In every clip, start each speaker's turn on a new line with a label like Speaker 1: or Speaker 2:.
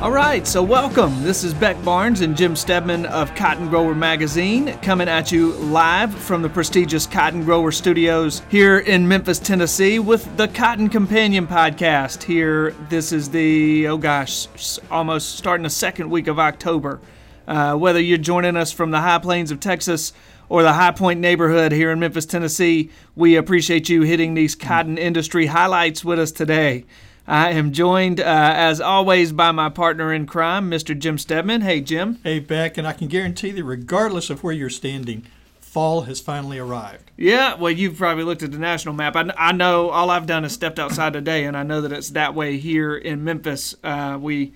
Speaker 1: All right, so welcome. This is Beck Barnes and Jim Steadman of Cotton Grower Magazine coming at you live from the prestigious Cotton Grower Studios here in Memphis, Tennessee with the Cotton Companion podcast. Here, this is the, oh gosh, almost starting the second week of October. Uh, whether you're joining us from the high plains of Texas or the High Point neighborhood here in Memphis, Tennessee, we appreciate you hitting these cotton industry highlights with us today. I am joined, uh, as always, by my partner in crime, Mr. Jim Steadman. Hey, Jim.
Speaker 2: Hey, Beck, and I can guarantee that regardless of where you're standing, fall has finally arrived.
Speaker 1: Yeah, well, you've probably looked at the national map. I, I know all I've done is stepped outside today, and I know that it's that way here in Memphis. Uh, we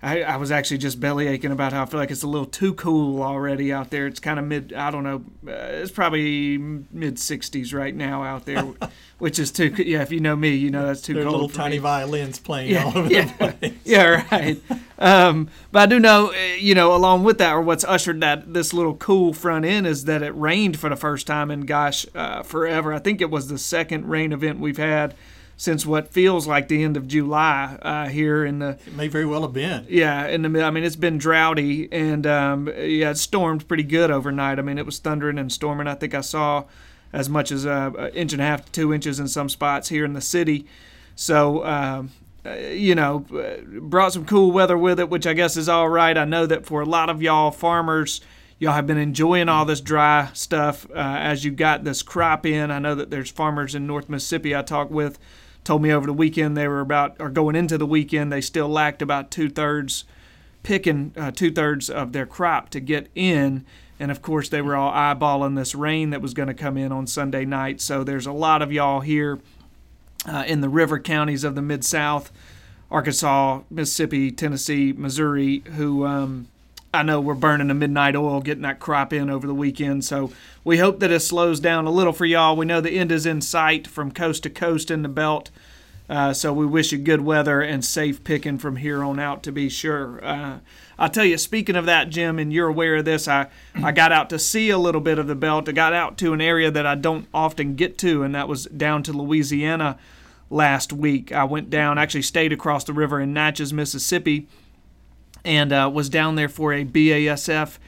Speaker 1: I, I, was actually just belly aching about how I feel like it's a little too cool already out there. It's kind of mid, I don't know, uh, it's probably mid 60s right now out there, which is too, yeah, if you know me, you know that's too
Speaker 2: There's
Speaker 1: cold.
Speaker 2: little tiny
Speaker 1: me.
Speaker 2: violins playing
Speaker 1: yeah,
Speaker 2: all over
Speaker 1: yeah,
Speaker 2: the place.
Speaker 1: Yeah, right. um, but I do know, uh, you know, along with that, or what's ushered that this little cool front end is that it rained for the first time in, gosh, uh, forever. I think it was the second rain event we've had since what feels like the end of July uh, here in the.
Speaker 2: It may very well have been.
Speaker 1: Yeah, in the I mean, it's been droughty and um, yeah, it stormed pretty good overnight. I mean, it was thundering and storming. I think I saw as much as uh, an inch and a half to two inches in some spots here in the city. So. Um, uh, you know, uh, brought some cool weather with it, which I guess is all right. I know that for a lot of y'all farmers, y'all have been enjoying all this dry stuff uh, as you got this crop in. I know that there's farmers in North Mississippi I talk with told me over the weekend they were about, or going into the weekend, they still lacked about two thirds, picking uh, two thirds of their crop to get in. And of course, they were all eyeballing this rain that was going to come in on Sunday night. So there's a lot of y'all here uh, in the river counties of the Mid South, Arkansas, Mississippi, Tennessee, Missouri, who um, I know we're burning the midnight oil, getting that crop in over the weekend. So we hope that it slows down a little for y'all. We know the end is in sight from coast to coast in the belt. Uh, so we wish you good weather and safe picking from here on out to be sure. Uh, I'll tell you, speaking of that, Jim, and you're aware of this, I, I got out to see a little bit of the belt. I got out to an area that I don't often get to, and that was down to Louisiana last week. I went down, actually stayed across the river in Natchez, Mississippi and uh, was down there for a BASF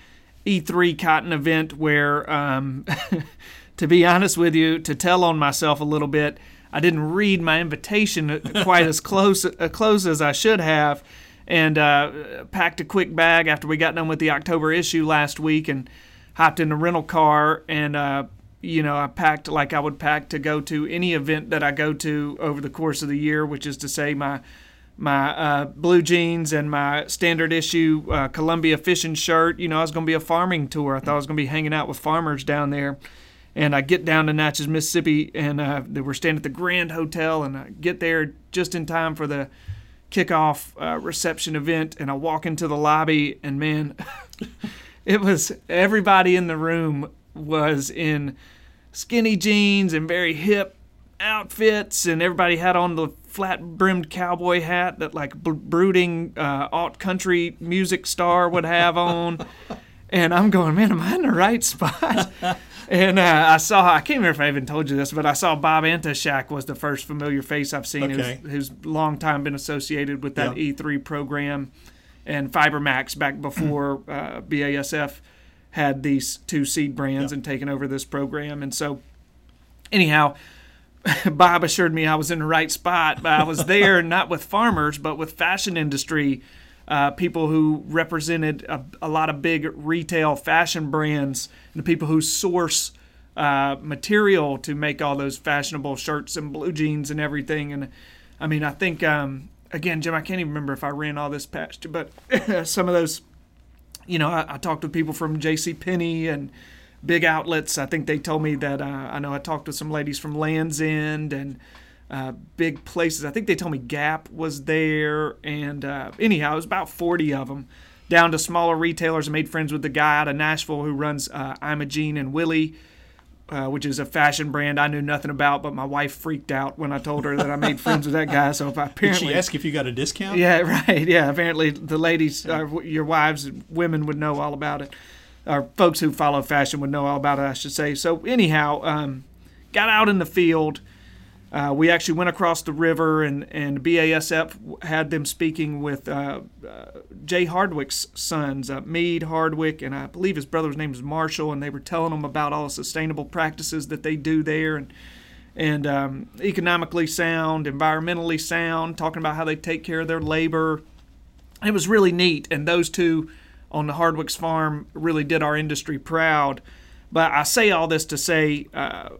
Speaker 1: E3 cotton event where, um, to be honest with you, to tell on myself a little bit, I didn't read my invitation quite as close uh, close as I should have, and uh, packed a quick bag after we got done with the October issue last week, and hopped in a rental car and. Uh, you know, I packed like I would pack to go to any event that I go to over the course of the year, which is to say my my uh, blue jeans and my standard issue uh, Columbia fishing shirt. You know, I was going to be a farming tour. I thought I was going to be hanging out with farmers down there. And I get down to Natchez, Mississippi, and uh, were staying at the Grand Hotel, and I get there just in time for the kickoff uh, reception event. And I walk into the lobby, and man, it was everybody in the room was in skinny jeans and very hip outfits, and everybody had on the flat brimmed cowboy hat that like brooding uh, alt country music star would have on. and I'm going, man, am I in the right spot? and uh, I saw, I can't remember if I even told you this, but I saw Bob Antoshak was the first familiar face I've seen okay. who's, who's long time been associated with that yep. E3 program and FiberMax back before uh, BASF had these two seed brands yep. and taken over this program. And so, anyhow, Bob assured me I was in the right spot. But I was there not with farmers, but with fashion industry uh, people who represented a, a, lot of big retail fashion brands and the people who source uh, material to make all those fashionable shirts and blue jeans and everything. And I mean, I think um, again, Jim, I can't even remember if I ran all this past you, but some of those, you know, I, I talked with people from J.C. Penney and big outlets. I think they told me that uh, I know I talked to some ladies from Lands End and uh, big places. I think they told me Gap was there, and uh, anyhow, it was about 40 of them. Down to smaller retailers. I made friends with the guy out of Nashville who runs uh, Imogene and Willie, uh, which is a fashion brand I knew nothing about, but my wife freaked out when I told her that I made friends with that guy. So if I apparently
Speaker 2: Did she ask if you got a discount?
Speaker 1: Yeah, right. Yeah, apparently the ladies, uh, your wives, women would know all about it or folks who follow fashion would know all about it, I should say. So anyhow, um, got out in the field, Uh, we actually went across the river, and, and BASF had them speaking with uh, uh, Jay Hardwick's sons, uh, Mead Hardwick, and I believe his brother's name is Marshall, and they were telling them about all the sustainable practices that they do there, and and um, economically sound, environmentally sound, talking about how they take care of their labor. It was really neat, and those two on the Hardwick's farm really did our industry proud. But I say all this to say uh,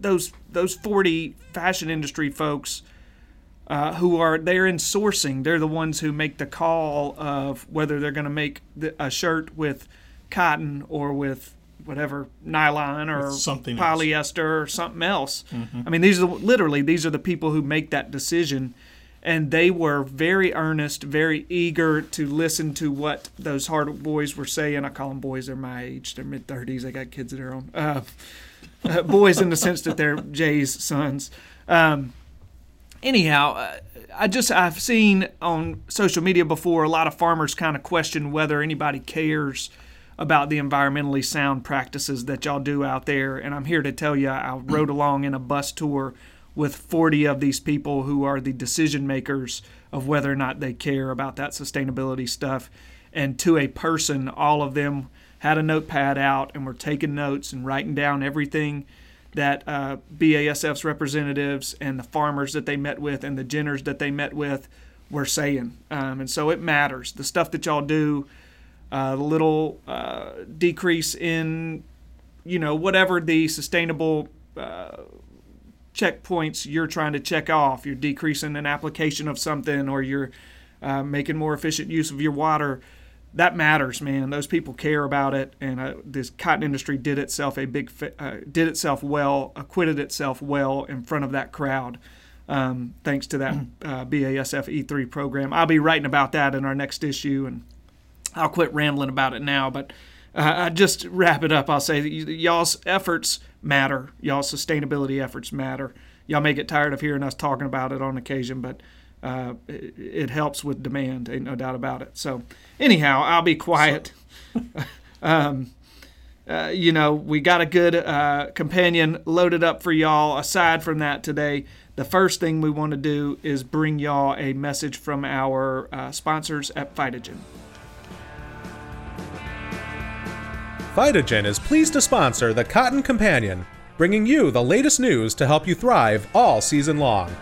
Speaker 1: those those 40 fashion industry folks uh, who are they're in sourcing. They're the ones who make the call of whether they're going to make the, a shirt with cotton or with whatever nylon or
Speaker 2: something
Speaker 1: polyester
Speaker 2: else.
Speaker 1: or something else. Mm-hmm. I mean, these are literally these are the people who make that decision, and they were very earnest, very eager to listen to what those hard boys were saying. I call them boys; they're my age; they're mid thirties. They got kids of their own. Uh, uh, boys in the sense that they're Jay's sons. Um, anyhow, uh, I just I've seen on social media before a lot of farmers kind of question whether anybody cares about the environmentally sound practices that y'all do out there, and I'm here to tell you I rode along in a bus tour with 40 of these people who are the decision makers of whether or not they care about that sustainability stuff. And to a person, all of them had a notepad out and were taking notes and writing down everything that uh, BASF's representatives and the farmers that they met with and the ginners that they met with were saying. Um, and so it matters. The stuff that y'all do, uh, the little uh, decrease in, you know, whatever the sustainable uh, checkpoints you're trying to check off. You're decreasing an application of something or you're uh, making more efficient use of your water that matters, man. Those people care about it, and uh, this cotton industry did itself a big uh, did itself well, acquitted itself well in front of that crowd, um, thanks to that uh, BASF E3 program. I'll be writing about that in our next issue, and I'll quit rambling about it now. But uh, I just wrap it up. I'll say y'all's efforts matter. Y'all's sustainability efforts matter. Y'all may get tired of hearing us talking about it on occasion, but uh, it, it, helps with demand, ain't no doubt about it. So, anyhow, I'll be quiet. um, uh, you know, we got a good uh, companion loaded up for y'all. Aside from that, today, the first thing we want to do is bring y'all a message from our uh, sponsors at Phytogen.
Speaker 3: Phytogen is pleased to sponsor the Cotton Companion, bringing you the latest news to help you thrive all season long.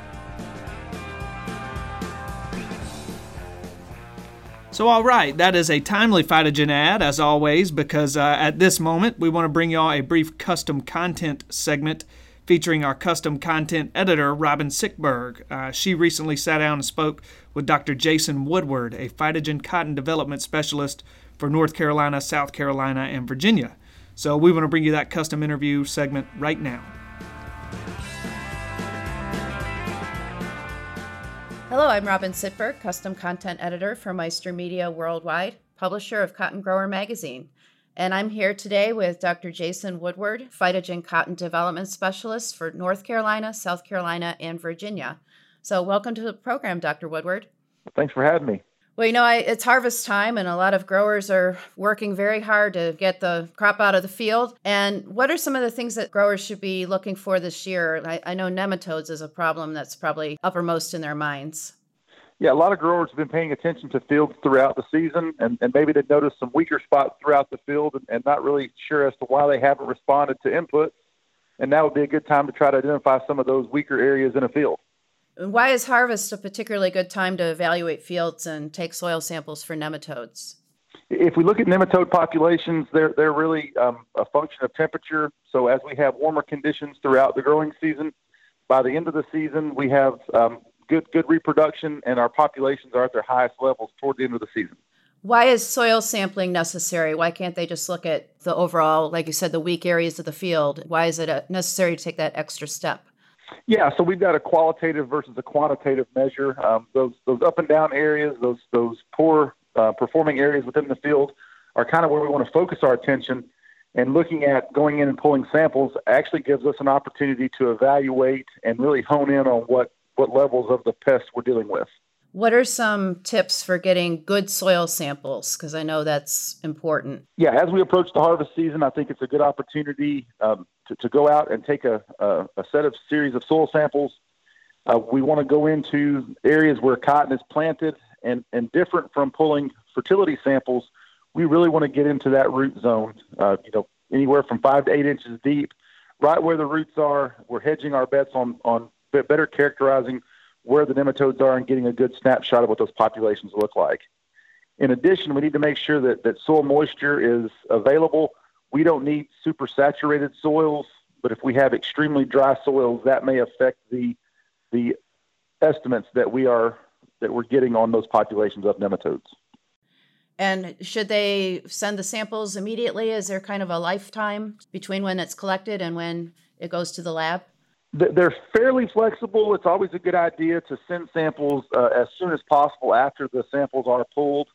Speaker 1: So, all right, that is a timely Phytogen ad, as always, because uh, at this moment we want to bring y'all a brief custom content segment featuring our custom content editor, Robin Siktberg. Uh, she recently sat down and spoke with Dr. Jason Woodward, a Phytogen cotton development specialist for North Carolina, South Carolina, and Virginia. So, we want to bring you that custom interview segment right now.
Speaker 4: Hello, I'm Robin Siktberg, Custom Content Editor for Meister Media Worldwide, publisher of Cotton Grower Magazine. And I'm here today with Dr. Jason Woodward, Phytogen Cotton Development Specialist for North Carolina, South Carolina, and Virginia. So, welcome to the program, Dr. Woodward.
Speaker 5: Thanks for having me.
Speaker 4: Well, you know, I, it's harvest time, and a lot of growers are working very hard to get the crop out of the field. And what are some of the things that growers should be looking for this year? I, I know nematodes is a problem that's probably uppermost in their minds.
Speaker 5: Yeah, a lot of growers have been paying attention to fields throughout the season, and, and maybe they've noticed some weaker spots throughout the field and, and not really sure as to why they haven't responded to input. And that would be a good time to try to identify some of those weaker areas in a field.
Speaker 4: Why is harvest a particularly good time to evaluate fields and take soil samples for nematodes?
Speaker 5: If we look at nematode populations, they're, they're really um, a function of temperature. So as we have warmer conditions throughout the growing season, by the end of the season, we have um, good, good reproduction and our populations are at their highest levels toward the end of the season.
Speaker 4: Why is soil sampling necessary? Why can't they just look at the overall, like you said, the weak areas of the field? Why is it uh, necessary to take that extra step?
Speaker 5: Yeah, so we've got a qualitative versus a quantitative measure. Um, those those up and down areas, those those poor uh, performing areas within the field, are kind of where we want to focus our attention. And looking at going in and pulling samples actually gives us an opportunity to evaluate and really hone in on what what levels of the pest we're dealing with.
Speaker 4: What are some tips for getting good soil samples? Because I know that's important.
Speaker 5: Yeah, as we approach the harvest season, I think it's a good opportunity um, to, to go out and take a, a, a set of series of soil samples. Uh, we want to go into areas where cotton is planted, and, and different from pulling fertility samples, we really want to get into that root zone. Uh, you know, anywhere from five to eight inches deep, right where the roots are. We're hedging our bets on on better characterizing where the nematodes are and getting a good snapshot of what those populations look like. In addition, we need to make sure that, that soil moisture is available. We don't need super saturated soils, but if we have extremely dry soils, that may affect the the estimates that we are that we're getting on those populations of nematodes.
Speaker 4: And should they send the samples immediately? Is there kind of a lifetime between when it's collected and when it goes to the lab?
Speaker 5: They're fairly flexible. It's always a good idea to send samples uh, as soon as possible after the samples are pulled.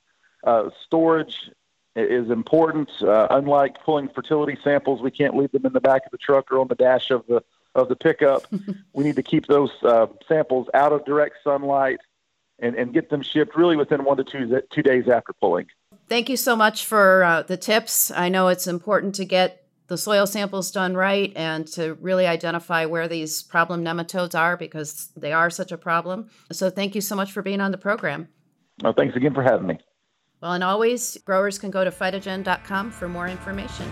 Speaker 5: Uh, storage is important. Uh, unlike pulling fertility samples, we can't leave them in the back of the truck or on the dash of the of the pickup. we need to keep those uh, samples out of direct sunlight and, and get them shipped really within one to two, two days after pulling.
Speaker 4: Thank you so much for uh, the tips. I know it's important to get the soil samples done right and to really identify where these problem nematodes are because they are such a problem. So thank you so much for being on the program.
Speaker 5: Well, thanks again for having me.
Speaker 4: Well, and always, growers can go to phytogen.com for more information.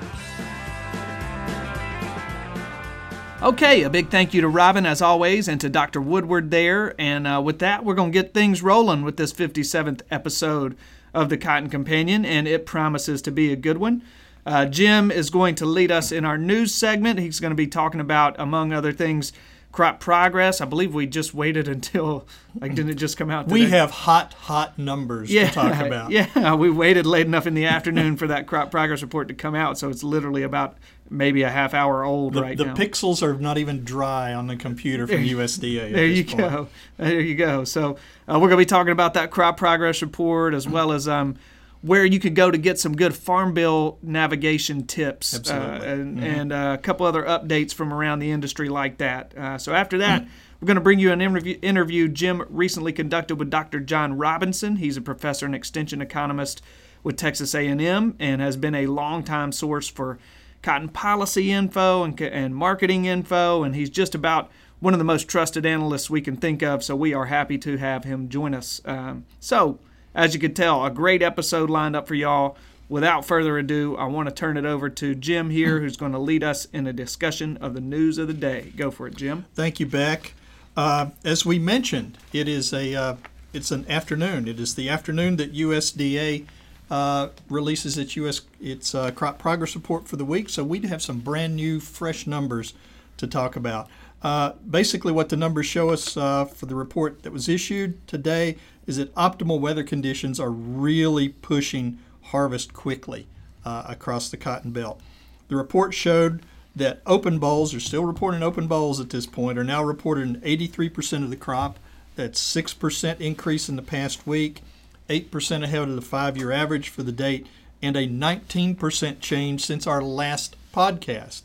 Speaker 1: Okay, a big thank you to Robin as always and to Dr. Woodward there. And uh, with that, we're going to get things rolling with this 57th episode of the Cotton Companion, and it promises to be a good one. Uh, Jim is going to lead us in our news segment. He's going to be talking about, among other things, crop progress. I believe we just waited until like didn't it just come out?
Speaker 2: Today? We have hot, hot numbers yeah, to talk about.
Speaker 1: Yeah, we waited late enough in the afternoon for that crop progress report to come out, so it's literally about maybe a half hour old
Speaker 2: the,
Speaker 1: right
Speaker 2: the
Speaker 1: now.
Speaker 2: The pixels are not even dry on the computer from USDA.
Speaker 1: there you
Speaker 2: point.
Speaker 1: go. There you go. So uh, we're going to be talking about that crop progress report as well as um, where you could go to get some good farm bill navigation tips
Speaker 2: uh,
Speaker 1: and, mm-hmm. and uh, a couple other updates from around the industry like that. Uh, so after that. Mm-hmm. We're going to bring you an interview, interview Jim recently conducted with Dr. John Robinson. He's a professor and extension economist with Texas A&M and has been a longtime source for cotton policy info and, and marketing info, and he's just about one of the most trusted analysts we can think of. So we are happy to have him join us. Um, so, as you can tell, a great episode lined up for y'all. Without further ado, I want to turn it over to Jim here, who's going to lead us in a discussion of the news of the day. Go for it, Jim.
Speaker 2: Thank you, Beck. Uh, as we mentioned, it is a uh, it's an afternoon. It is the afternoon that USDA uh, releases its U.S. its uh, crop progress report for the week. So we have some brand new, fresh numbers to talk about. Uh, basically, what the numbers show us uh, for the report that was issued today is that optimal weather conditions are really pushing harvest quickly uh, across the cotton belt. The report showed that open bolls are still reporting open bolls at this point are now reported in 83% of the crop. That's 6% increase in the past week. 8% ahead of the five year average for the date, and a 19% change since our last podcast.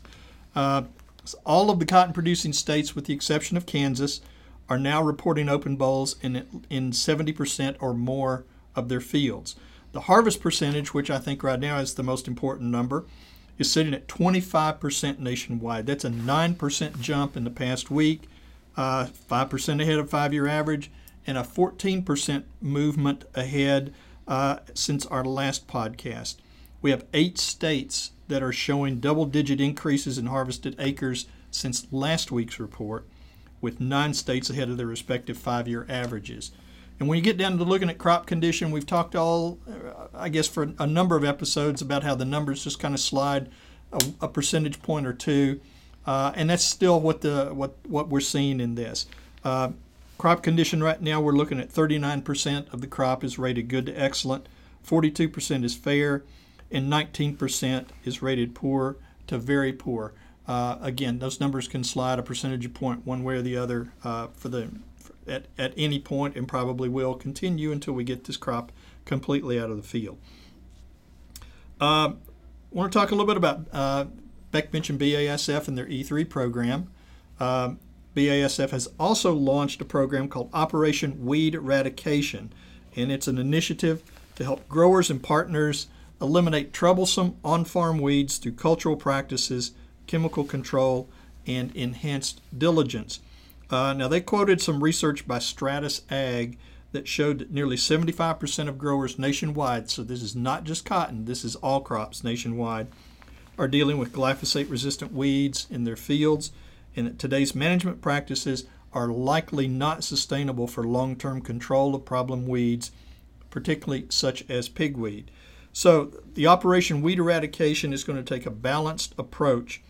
Speaker 2: Uh, all of the cotton producing states, with the exception of Kansas, are now reporting open bolls in, in 70% or more of their fields. The harvest percentage, which I think right now is the most important number, is sitting at 25% nationwide. That's a 9% jump in the past week, uh, 5% ahead of five year average, and a 14% movement ahead uh, since our last podcast. We have eight states that are showing double digit increases in harvested acres since last week's report, with nine states ahead of their respective five year averages. And when you get down to looking at crop condition, we've talked all, uh, I guess, for a number of episodes about how the numbers just kind of slide a, a percentage point or two, uh, and that's still what the what what we're seeing in this. Uh, Crop condition right now, we're looking at 39% of the crop is rated good to excellent, 42% is fair, and 19% is rated poor to very poor. Uh, again, those numbers can slide a percentage point one way or the other uh, for the for at, at any point and probably will continue until we get this crop completely out of the field. Uh, I want to talk a little bit about uh, Beck mentioned BASF and their E3 program. Um, BASF has also launched a program called Operation Weed Eradication, and it's an initiative to help growers and partners eliminate troublesome on farm weeds through cultural practices chemical control, and enhanced diligence. Uh, now, they quoted some research by Stratus Ag that showed that nearly 75% of growers nationwide, so this is not just cotton, this is all crops nationwide, are dealing with glyphosate resistant weeds in their fields, and that today's management practices are likely not sustainable for long term control of problem weeds, particularly such as pigweed. So, the Operation Weed Eradication is going to take a balanced approach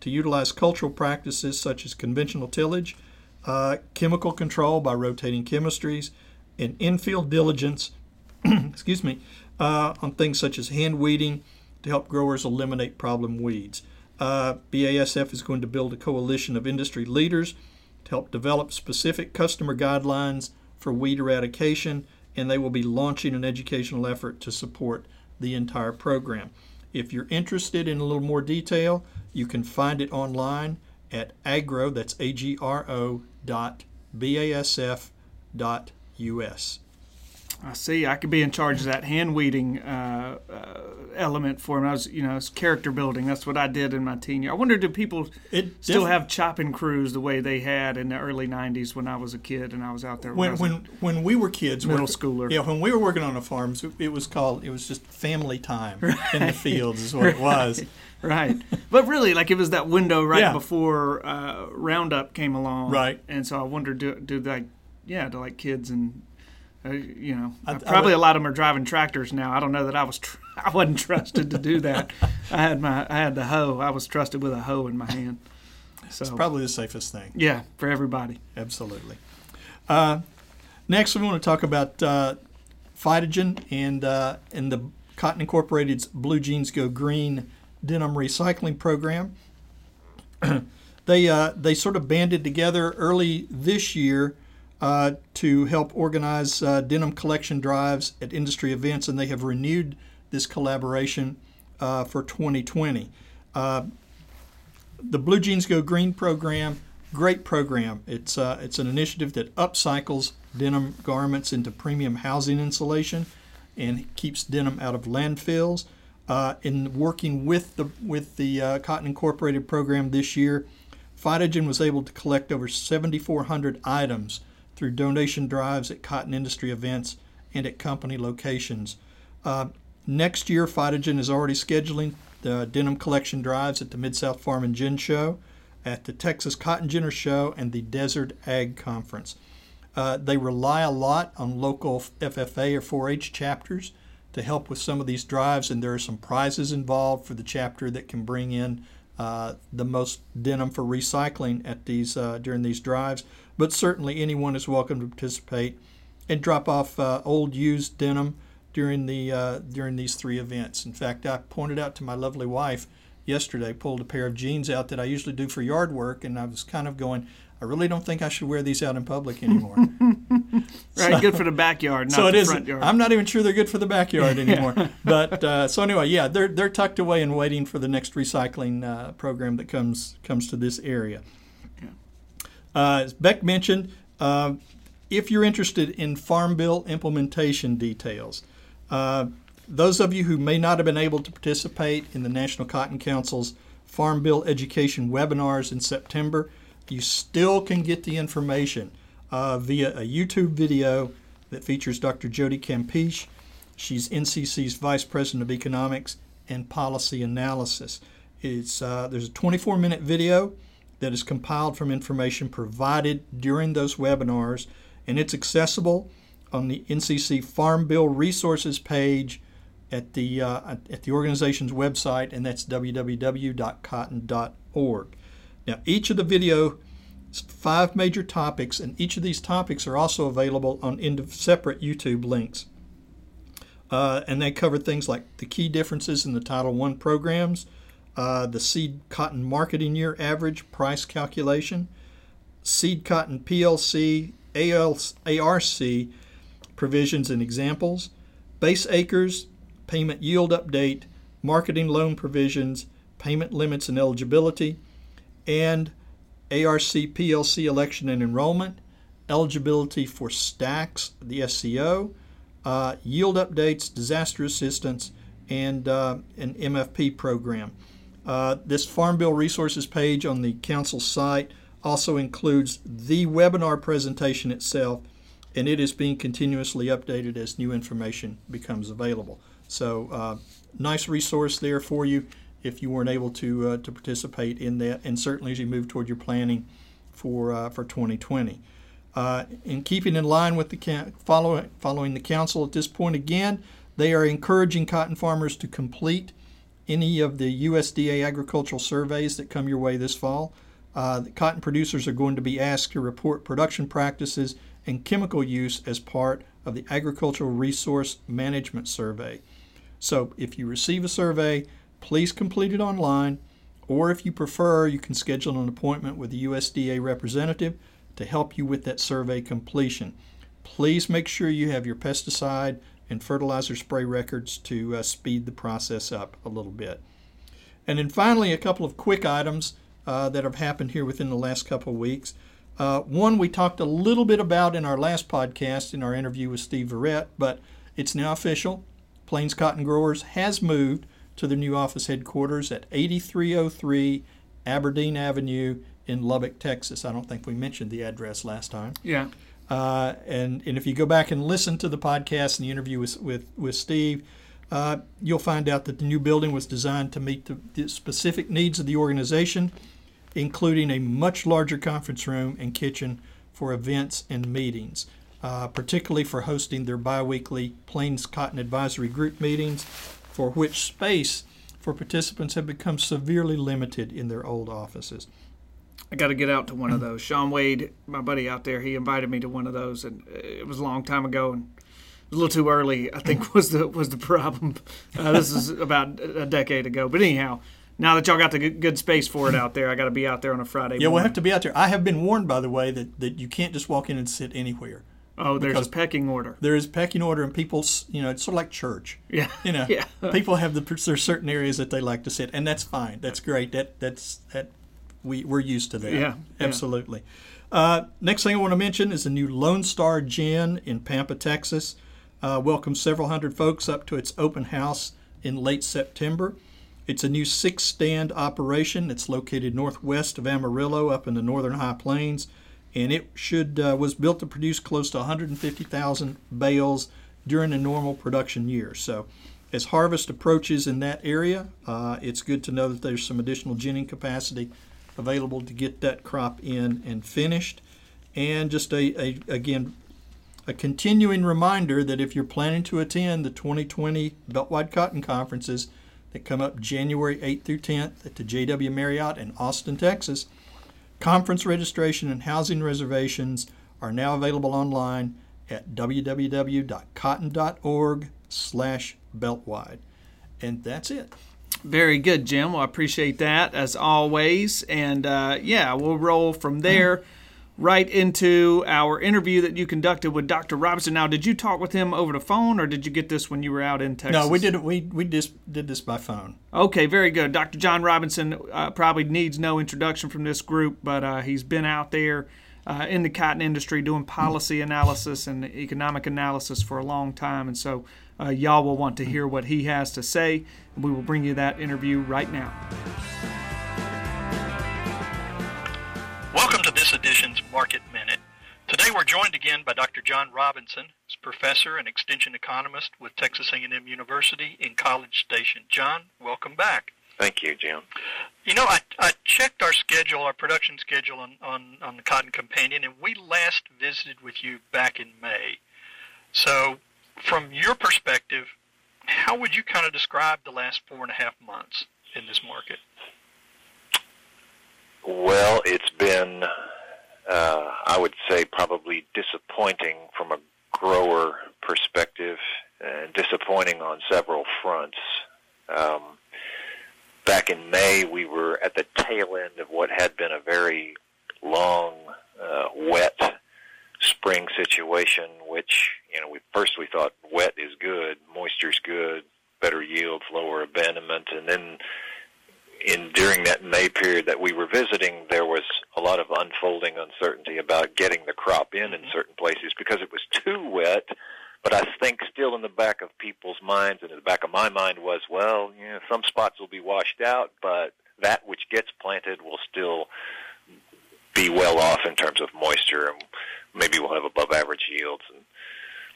Speaker 2: to utilize cultural practices such as conventional tillage, uh, chemical control by rotating chemistries, and infield diligence, excuse me, uh, on things such as hand weeding to help growers eliminate problem weeds. Uh, BASF is going to build a coalition of industry leaders to help develop specific customer guidelines for weed eradication, and they will be launching an educational effort to support the entire program. If you're interested in a little more detail, you can find it online at agro, that's A-G-R-O dot B-A-S-F dot U-S.
Speaker 1: I see. I could be in charge of that hand weeding uh, uh, element for him. I was, you know, it's character building. That's what I did in my teen year. I wonder, do people
Speaker 2: It
Speaker 1: still
Speaker 2: def-
Speaker 1: have chopping crews the way they had in the early '90s when I was a kid and I was out there?
Speaker 2: when when when we were kids,
Speaker 1: Middle
Speaker 2: work-
Speaker 1: schooler.
Speaker 2: Yeah, when we were working on the farms, it- was called it was just family time in the fields is what it was.
Speaker 1: right, but really, like it was that window right
Speaker 2: Yeah.
Speaker 1: before uh, Roundup came along,
Speaker 2: Right.
Speaker 1: And so I wonder, do do like, yeah, do like kids and. Uh, you know,
Speaker 2: I- I
Speaker 1: probably
Speaker 2: would-
Speaker 1: a lot of them are driving tractors now. I don't know that I was, tr- I wasn't trusted to do that. I had my, I had the hoe. I was trusted with a hoe in my hand. So
Speaker 2: It's probably the safest thing.
Speaker 1: yeah, for everybody.
Speaker 2: Absolutely. Uh, next, we want to talk about uh, Phytogen and uh, and the Cotton Incorporated's Blue Jeans Go Green denim recycling program. they uh, they sort of banded together early this year uh, to help organize uh, denim collection drives at industry events, and they have renewed this collaboration uh, for 2020. Uh, the Blue Jeans Go Green program, great program. It's uh, it's an initiative that upcycles denim garments into premium housing insulation and keeps denim out of landfills. Uh, in working with the with the Cotton Incorporated program this year, Phytogen was able to collect over 7,400 items through donation drives at cotton industry events and at company locations. Uh, next year, Phytogen is already scheduling the denim collection drives at the Mid South Farm and Gin Show, at the Texas Cotton Ginner Show, and the Desert Ag Conference. Uh, they rely a lot on local FFA or 4 H chapters to help with some of these drives, and there are some prizes involved for the chapter that can bring in uh, the most denim for recycling at these uh, during these drives. But certainly anyone is welcome to participate and drop off uh, old used denim during the uh, during these three events. In fact, I pointed out to my lovely wife yesterday, pulled a pair of jeans out that I usually do for yard work, and I was kind of going, I really don't think I should wear these out in public anymore.
Speaker 1: Right,
Speaker 2: So-
Speaker 1: good for the backyard, not
Speaker 2: so it
Speaker 1: the
Speaker 2: is.
Speaker 1: front yard.
Speaker 2: I'm not even sure they're good for the backyard anymore. but uh, so anyway, yeah, they're they're tucked away and waiting for the next recycling uh, program that comes comes to this area. Uh, as Beck mentioned, uh, if you're interested in Farm Bill implementation details, uh, those of you who may not have been able to participate in the National Cotton Council's Farm Bill education webinars in September, you still can get the information uh, via a YouTube video that features Dr. Jody Campiche. She's NCC's Vice President of Economics and Policy Analysis. It's, uh, there's a 24 minute video that is compiled from information provided during those webinars, and it's accessible on the NCC Farm Bill Resources page at the uh, at the organization's website, and that's www.cotton.org. Now, each of the video five major topics, and each of these topics are also available on separate YouTube links. Uh, and they cover things like the key differences in the Title I programs, uh, the seed cotton marketing year average price calculation, seed cotton PLC, AL, ARC provisions and examples, base acres, payment yield update, marketing loan provisions, payment limits and eligibility, and ARC PLC election and enrollment, eligibility for STAX, the SCO, uh, yield updates, disaster assistance, and uh, an MFP program. Uh, this Farm Bill resources page on the council site also includes the webinar presentation itself, and it is being continuously updated as new information becomes available. So, uh, nice resource there for you if you weren't able to uh, to participate in that, and certainly as you move toward your planning for uh, for 2020. Uh, in keeping in line with the follow, following the council at this point again, they are encouraging cotton farmers to complete any of the USDA agricultural surveys that come your way this fall. Uh, cotton producers are going to be asked to report production practices and chemical use as part of the Agricultural Resource Management Survey. So, if you receive a survey, please complete it online, or if you prefer, you can schedule an appointment with the USDA representative to help you with that survey completion. Please make sure you have your pesticide and fertilizer spray records to uh, speed the process up a little bit. And then finally, a couple of quick items uh, that have happened here within the last couple of weeks. Uh, one we talked a little bit about in our last podcast in our interview with Steve Verett, but it's now official. Plains Cotton Growers has moved to their new office headquarters at 8303 Aberdeen Avenue in Lubbock, Texas. I don't think we mentioned the address last time.
Speaker 1: Yeah.
Speaker 2: Uh, and, and if you go back and listen to the podcast and the interview with, with, with Steve, uh, you'll find out that the new building was designed to meet the, the, specific needs of the organization, including a much larger conference room and kitchen for events and meetings, uh, particularly for hosting their biweekly Plains Cotton Advisory Group meetings, for which space for participants had become severely limited in their old offices.
Speaker 1: I got to get out to one of those. Shawn Wade, my buddy out there, he invited me to one of those, and it was a long time ago, and it was a little too early. I think was the was the problem. Uh, this is about a decade ago, but anyhow. Now that y'all got the good space for it out there, I got to be out there on a Friday.
Speaker 2: Yeah,
Speaker 1: morning.
Speaker 2: we'll have to be out there. I have been warned, by the way, that, that you can't just walk in and sit anywhere.
Speaker 1: Oh, there's a pecking order.
Speaker 2: There is pecking order, and people, you know, it's sort of like church.
Speaker 1: Yeah,
Speaker 2: you know,
Speaker 1: yeah.
Speaker 2: people have the there's certain areas that they like to sit, and that's fine. That's great. That that's that we, we're used to that.
Speaker 1: Yeah,
Speaker 2: absolutely. Yeah. Uh, next thing I want to mention is the new Lone Star Gin in Pampa, Texas. Uh, welcomes several hundred folks up to its open house in late September. It's a new six stand operation. It's located northwest of Amarillo, up in the northern high plains, and it should uh, was built to produce close to 150,000 bales during a normal production year. So, as harvest approaches in that area, uh, it's good to know that there's some additional ginning capacity available to get that crop in and finished. And just a, a again, a continuing reminder that if you're planning to attend the 2020 Beltwide Cotton Conferences that come up January 8th through 10th at the JW Marriott in Austin, Texas, conference registration and housing reservations are now available online at www.cotton.org slash beltwide. And that's it.
Speaker 1: Very good, Jim. Well, I appreciate that as always. And uh, yeah, we'll roll from there right into our interview that you conducted with Dr. Robinson. Now, did you talk with him over the phone, or did you get this when you were out in Texas?
Speaker 2: No, we did. We we just did this by phone.
Speaker 1: Okay, very good. Dr. John Robinson uh, probably needs no introduction from this group, but uh, he's been out there. Uh, in the cotton industry, doing policy analysis and economic analysis for a long time, and so uh, y'all will want to hear what he has to say. And we will bring you that interview right now.
Speaker 6: Welcome to this edition's Market Minute. Today we're joined again by Dr. John Robinson, who's professor and extension economist with Texas A&M University in College Station. John, welcome back.
Speaker 7: Thank you, Jim.
Speaker 6: You know, I, I checked our schedule, our production schedule on, on, on the Cotton Companion, and we last visited with you back in May. So from your perspective, how would you kind of describe the last four and a half months in this market?
Speaker 7: Well, it's been, uh, I would say, probably disappointing from a grower perspective, and disappointing on several fronts. Um, back in May, we were at the tail end of what had been a very long, uh, wet spring situation, which you know, we first we thought wet is good, moisture's good, better yields, lower abandonment, and then in during that May period that we were visiting, there was a lot of unfolding uncertainty about getting the crop in in mm-hmm. certain places because it was too wet. But I think still in the back of people's minds and in the back of my mind was, well, you know, some spots will be washed out, but that which gets planted will still be well off in terms of moisture, and maybe we'll have above average yields and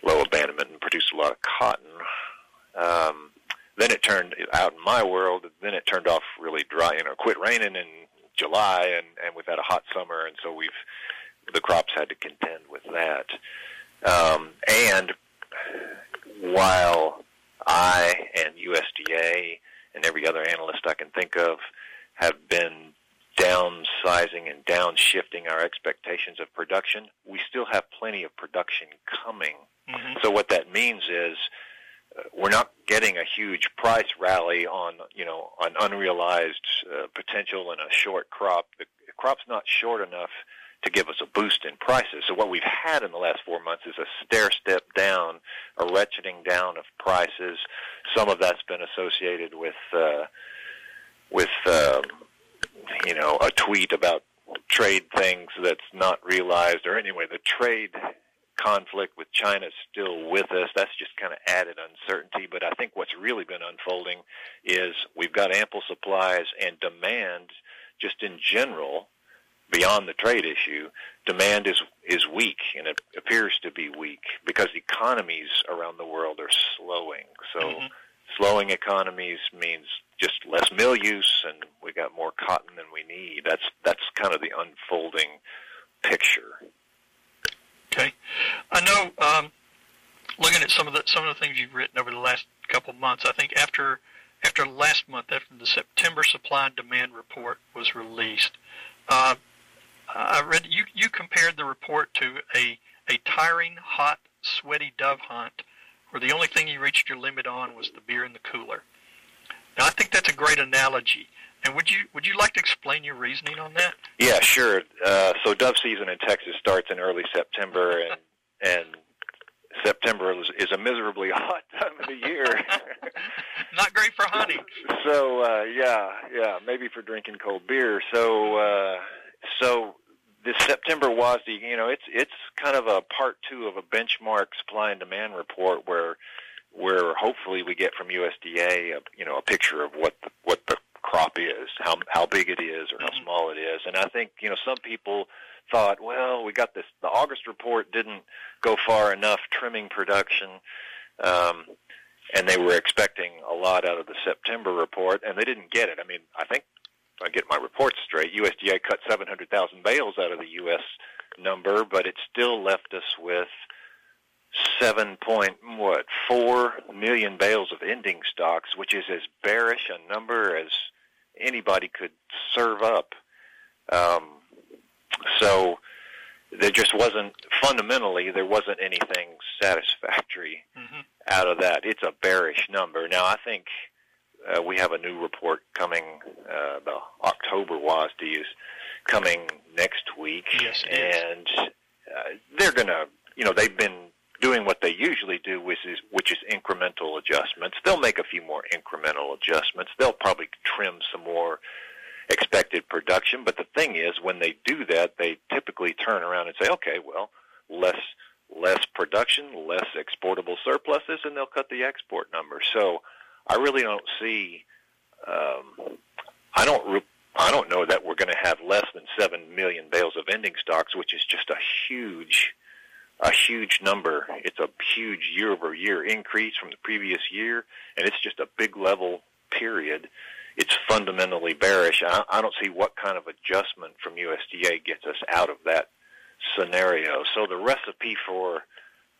Speaker 7: low abandonment and produce a lot of cotton. Um, then it turned out in my world. Then it turned off really dry. You know, quit raining in July, and and we've had a hot summer, and so we've the crops had to contend with that. Um, and while I and USDA and every other analyst I can think of have been downsizing and downshifting our expectations of production, we still have plenty of production coming. Mm-hmm. So what that means is uh, we're not getting a huge price rally on you know on unrealized uh, potential in a short crop. The crop's not short enough to give us a boost in prices. So what we've had in the last four months is a stair step down, a ratcheting down of prices. Some of that's been associated with uh, with um, you know a tweet about trade things that's not realized, or anyway, the trade conflict with China is still with us. That's just kind of added uncertainty. But I think what's really been unfolding is we've got ample supplies and demand just in general beyond the trade issue, demand is is weak, and it appears to be weak because economies around the world are slowing. So, mm-hmm. slowing economies means just less mill use, and we got more cotton than we need. That's that's kind of the unfolding picture.
Speaker 6: Okay, I know. Um, looking at some of the some of the things you've written over the last couple of months, I think after after last month, after the September supply and demand report was released, uh, I read you you compared the report to a a tiring, hot, sweaty dove hunt, where the only thing you reached your limit on was the beer in the cooler. Now, I think that's a great analogy. And would you would you like to explain your reasoning on that?
Speaker 7: Yeah, sure. Uh, so dove season in Texas starts in early September, and and September is, is a miserably hot time of the year.
Speaker 6: Not great for hunting.
Speaker 7: So uh, yeah, yeah, maybe for drinking cold beer. So uh, so this September WASDE, you know, it's it's kind of a part two of a benchmark supply and demand report where where hopefully we get from USDA, a, you know, a picture of what the, what the crop is, how how big it is, or how mm-hmm. small it is. And I think you know some people thought, well, we got this. The August report didn't go far enough trimming production. Um, and they were expecting a lot out of the September report, and they didn't get it. I mean, I think I get my reports straight, USDA cut 700,000 bales out of the U.S. number, but it still left us with seven point what four million bales of ending stocks, which is as bearish a number as anybody could serve up. Um, so there just wasn't fundamentally there wasn't anything satisfactory mm-hmm. out of that. It's a bearish number. Now I think uh, we have a new report coming. Uh, the October WASDE is coming next week,
Speaker 6: yes,
Speaker 7: and uh, they're going to, you know, they've been doing what they usually do, which is which is incremental adjustments. They'll make a few more incremental adjustments. They'll probably trim some more expected production. But the thing is, when they do that, they typically turn around and say, okay, well, less less production, less exportable surpluses, and they'll cut the export number. So I really don't see. Um, I don't. I don't know that we're going to have less than seven million bales of ending stocks, which is just a huge, a huge number. It's a huge year-over-year increase from the previous year, and it's just a big level period. It's fundamentally bearish. I, I don't see what kind of adjustment from USDA gets us out of that scenario. So the recipe for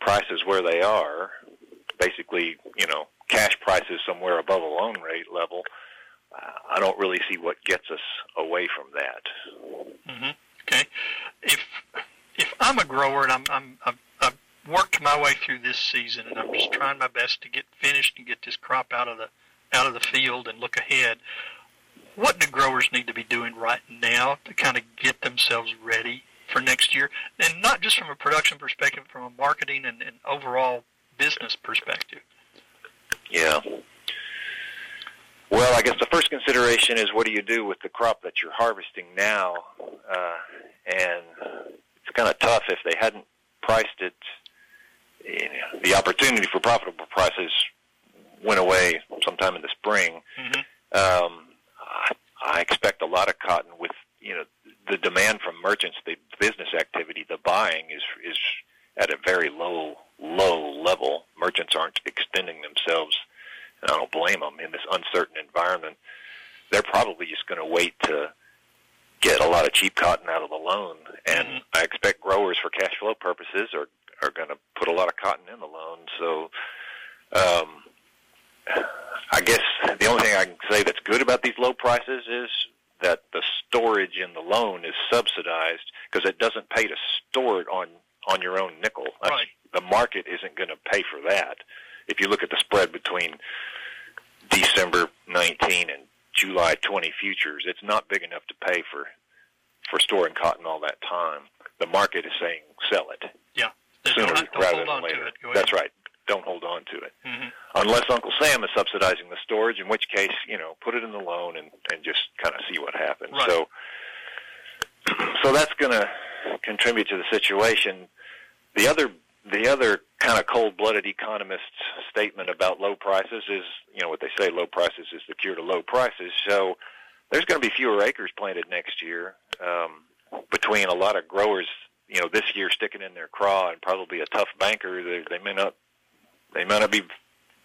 Speaker 7: prices where they are, basically, you know, cash prices somewhere above a loan rate level, I don't really see what gets us away from that.
Speaker 6: Mm-hmm. Okay, if if I'm a grower and I'm, I'm I've, I've worked my way through this season and I'm just trying my best to get finished and get this crop out of the out of the field and look ahead. What do growers need to be doing right now to kind of get themselves ready for next year, and not just from a production perspective, from a marketing and, and overall business perspective?
Speaker 7: Yeah. Well, I guess the first consideration is what do you do with the crop that you're harvesting now? Uh, and it's kind of tough if they hadn't priced it. You know, the opportunity for profitable prices went away sometime in the spring. Mm-hmm. Um, I, I expect a lot of cotton with you know the demand from merchants, the business activity, the buying is is at a very low low level. Merchants aren't extending themselves, and I don't blame them in this uncertain environment. They're probably just going to wait to get a lot of cheap cotton out of the loan, and. I expect growers, for cash flow purposes, are are going to put a lot of cotton in the loan. So, um, I guess the only thing I can say that's good about these low prices is that the storage in the loan is subsidized because it doesn't pay to store it on on your own nickel.
Speaker 6: That's, right.
Speaker 7: The market isn't going to pay for that. If you look at the spread between December 19 and July 20 futures, it's not big enough to pay for for storing cotton all that time. The market is saying sell it.
Speaker 6: Yeah.
Speaker 7: Sooner
Speaker 6: don't,
Speaker 7: rather
Speaker 6: don't
Speaker 7: than later.
Speaker 6: That's
Speaker 7: right. Don't hold on to it.
Speaker 6: Mm-hmm.
Speaker 7: Unless Uncle Sam is subsidizing the storage, in which case, you know, put it in the loan and, and just kind of see what happens.
Speaker 6: Right.
Speaker 7: So, so that's going to contribute to the situation. The other the other kind of cold-blooded economist's statement about low prices is, you know, what they say: low prices is the cure to low prices. So there's going to be fewer acres planted next year um, between a lot of growers. You know, this year sticking in their craw and probably a tough banker. They, they may not they may not be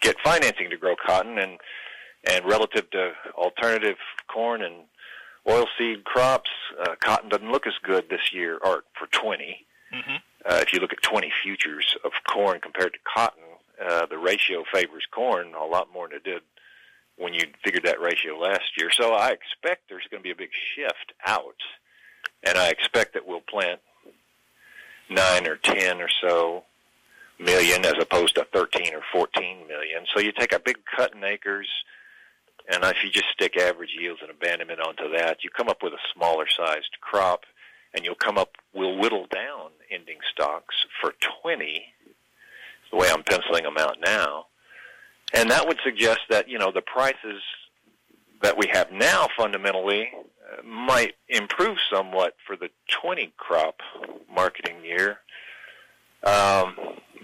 Speaker 7: get financing to grow cotton and and relative to alternative corn and oilseed crops, uh, cotton doesn't look as good this year or for 20.
Speaker 6: Mm-hmm.
Speaker 7: Uh, if you look at 20 futures of corn compared to cotton, uh, the ratio favors corn a lot more than it did when you figured that ratio last year. So I expect there's going to be a big shift out, and I expect that we'll plant nine or ten or so million as opposed to 13 or 14 million. So you take a big cut in acres, and if you just stick average yields and abandonment onto that, you come up with a smaller sized crop and you'll come up, we'll whittle down ending stocks for 20, the way I'm penciling them out now. And that would suggest that, you know, the prices that we have now fundamentally uh, might improve somewhat for the 20 crop marketing year. Um,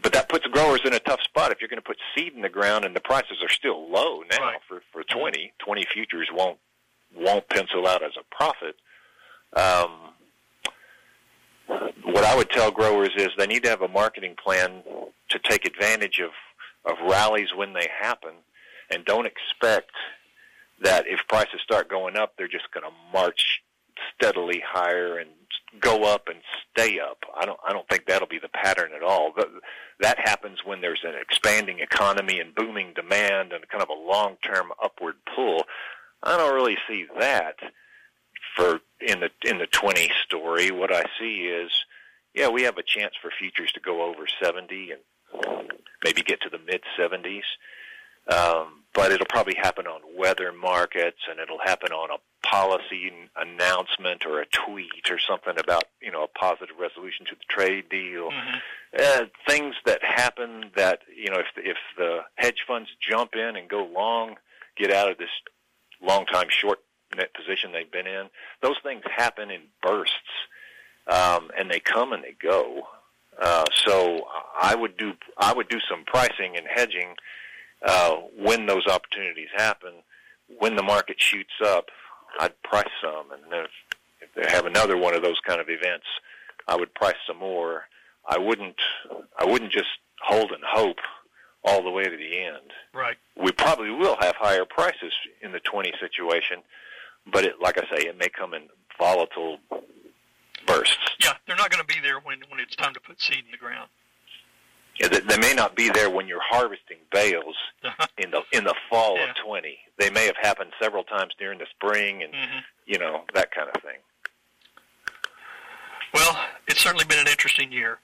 Speaker 7: but that puts growers in a tough spot. If you're going to put seed in the ground and the prices are still low now
Speaker 6: right.
Speaker 7: for, for 20, 20 futures won't, won't pencil out as a profit. Um, what I would tell growers is they need to have a marketing plan to take advantage of, of rallies when they happen, and don't expect that if prices start going up, they're just going to march steadily higher and go up and stay up. I don't I don't think that'll be the pattern at all. But that happens when there's an expanding economy and booming demand and kind of a long-term upward pull. I don't really see that for in the in the 20 story, what I see is, yeah, we have a chance for futures to go over 70 and maybe get to the mid 70s. Um, but it'll probably happen on weather markets, and it'll happen on a policy announcement or a tweet or something about you know a positive resolution to the trade deal.
Speaker 6: Mm-hmm.
Speaker 7: Uh, things that happen that you know if if the hedge funds jump in and go long, get out of this long time short position they've been in. Those things happen in bursts, um, and they come and they go. Uh, so I would do I would do some pricing and hedging uh, when those opportunities happen. When the market shoots up, I'd price some, and then if, if they have another one of those kind of events, I would price some more. I wouldn't I wouldn't just hold and hope all the way to the end.
Speaker 6: Right.
Speaker 7: We probably will have higher prices in the 20 situation, but it, like I say, it may come in volatile bursts.
Speaker 6: Yeah, they're not going to be there when when it's time to put seed in the ground.
Speaker 7: Yeah, they, they may not be there when you're harvesting bales
Speaker 6: Uh-huh.
Speaker 7: in the in the fall
Speaker 6: Yeah.
Speaker 7: of 20. They may have happened several times during the spring and
Speaker 6: Mhm.
Speaker 7: you know that kind of thing.
Speaker 6: Well, it's certainly been an interesting year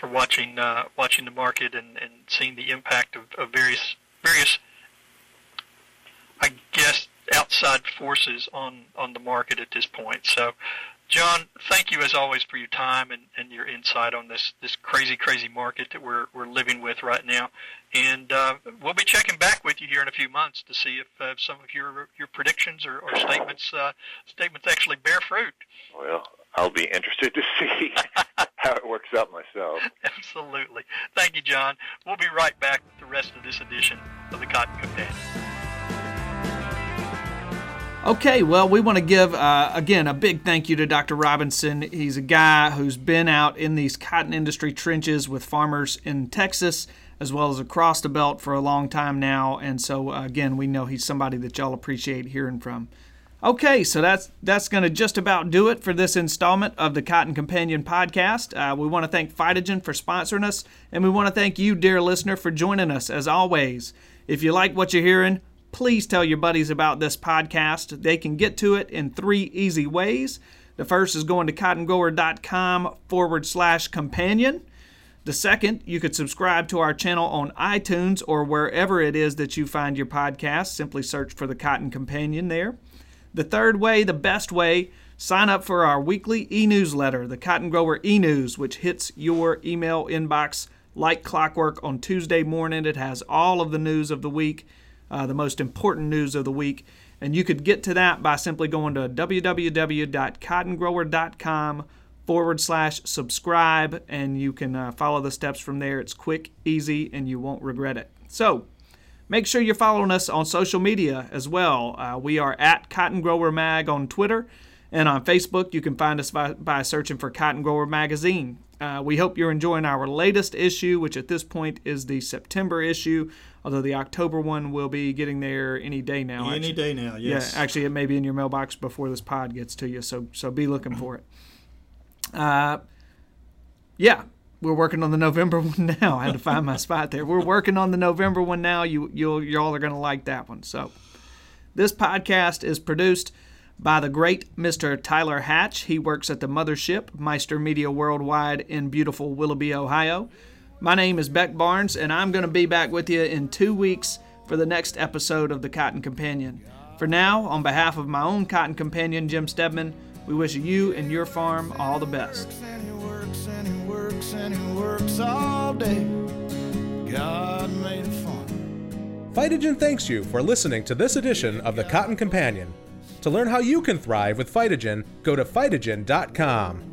Speaker 6: for watching uh, watching the market and, and seeing the impact of, of various various, I guess, outside forces on on the market at this point. So, John, thank you as always for your time and, and your insight on this this crazy crazy market that we're we're living with right now. And uh, we'll be checking back with you here in a few months to see if uh, some of your your predictions or, or statements uh, statements actually bear fruit.
Speaker 7: Well, I'll be interested to see how it works out myself.
Speaker 6: Absolutely. Thank you, John. We'll be right back with the rest of this edition of the Cotton Companion.
Speaker 1: Okay, well, we want to give, uh, again, a big thank you to Dr. Robinson. He's a guy who's been out in these cotton industry trenches with farmers in Texas as well as across the belt for a long time now. And so, uh, again, we know he's somebody that y'all appreciate hearing from. Okay, so that's that's going to just about do it for this installment of the Cotton Companion podcast. Uh, we want to thank Phytogen for sponsoring us, and we want to thank you, dear listener, for joining us as always. If you like what you're hearing, please tell your buddies about this podcast. They can get to it in three easy ways. The first is going to cottongrower.com forward slash companion. The second, you could subscribe to our channel on iTunes or wherever it is that you find your podcast. Simply search for the Cotton Companion there. The third way, the best way, sign up for our weekly e newsletter, the Cotton Grower e News, which hits your email inbox like clockwork on Tuesday morning. It has all of the news of the week, uh, the most important news of the week. And you could get to that by simply going to www.cottongrower.com forward slash subscribe, and you can uh, follow the steps from there. It's quick, easy, and you won't regret it. So, Make sure you're following us on social media as well. Uh, we are at Cotton Grower Mag on Twitter, and on Facebook, you can find us by, by searching for Cotton Grower Magazine. Uh, we hope you're enjoying our latest issue, which at this point is the September issue, although the October one will be getting there any day now.
Speaker 2: Any
Speaker 1: actually.
Speaker 2: day now, yes.
Speaker 1: Yeah, actually, it may be in your mailbox before this pod gets to you, so so be looking for it. Uh, yeah, we're working on the November one now. I had to find my spot there. We're working on the November one now. You you'll y'all are gonna like that one. So this podcast is produced by the great Mr. Tyler Hatch. He works at the mothership, Meister Media Worldwide in beautiful Willoughby, Ohio. My name is Beck Barnes, and I'm going to be back with you in two weeks for the next episode of The Cotton Companion. For now, on behalf of my own Cotton Companion, Jim Steadman, we wish you and your farm all the best.
Speaker 8: And he works and he works and he works all day. God made it fun.
Speaker 3: Phytogen thanks you for listening to this edition of the Cotton Companion. To learn how you can thrive with Phytogen, go to phytogen.com.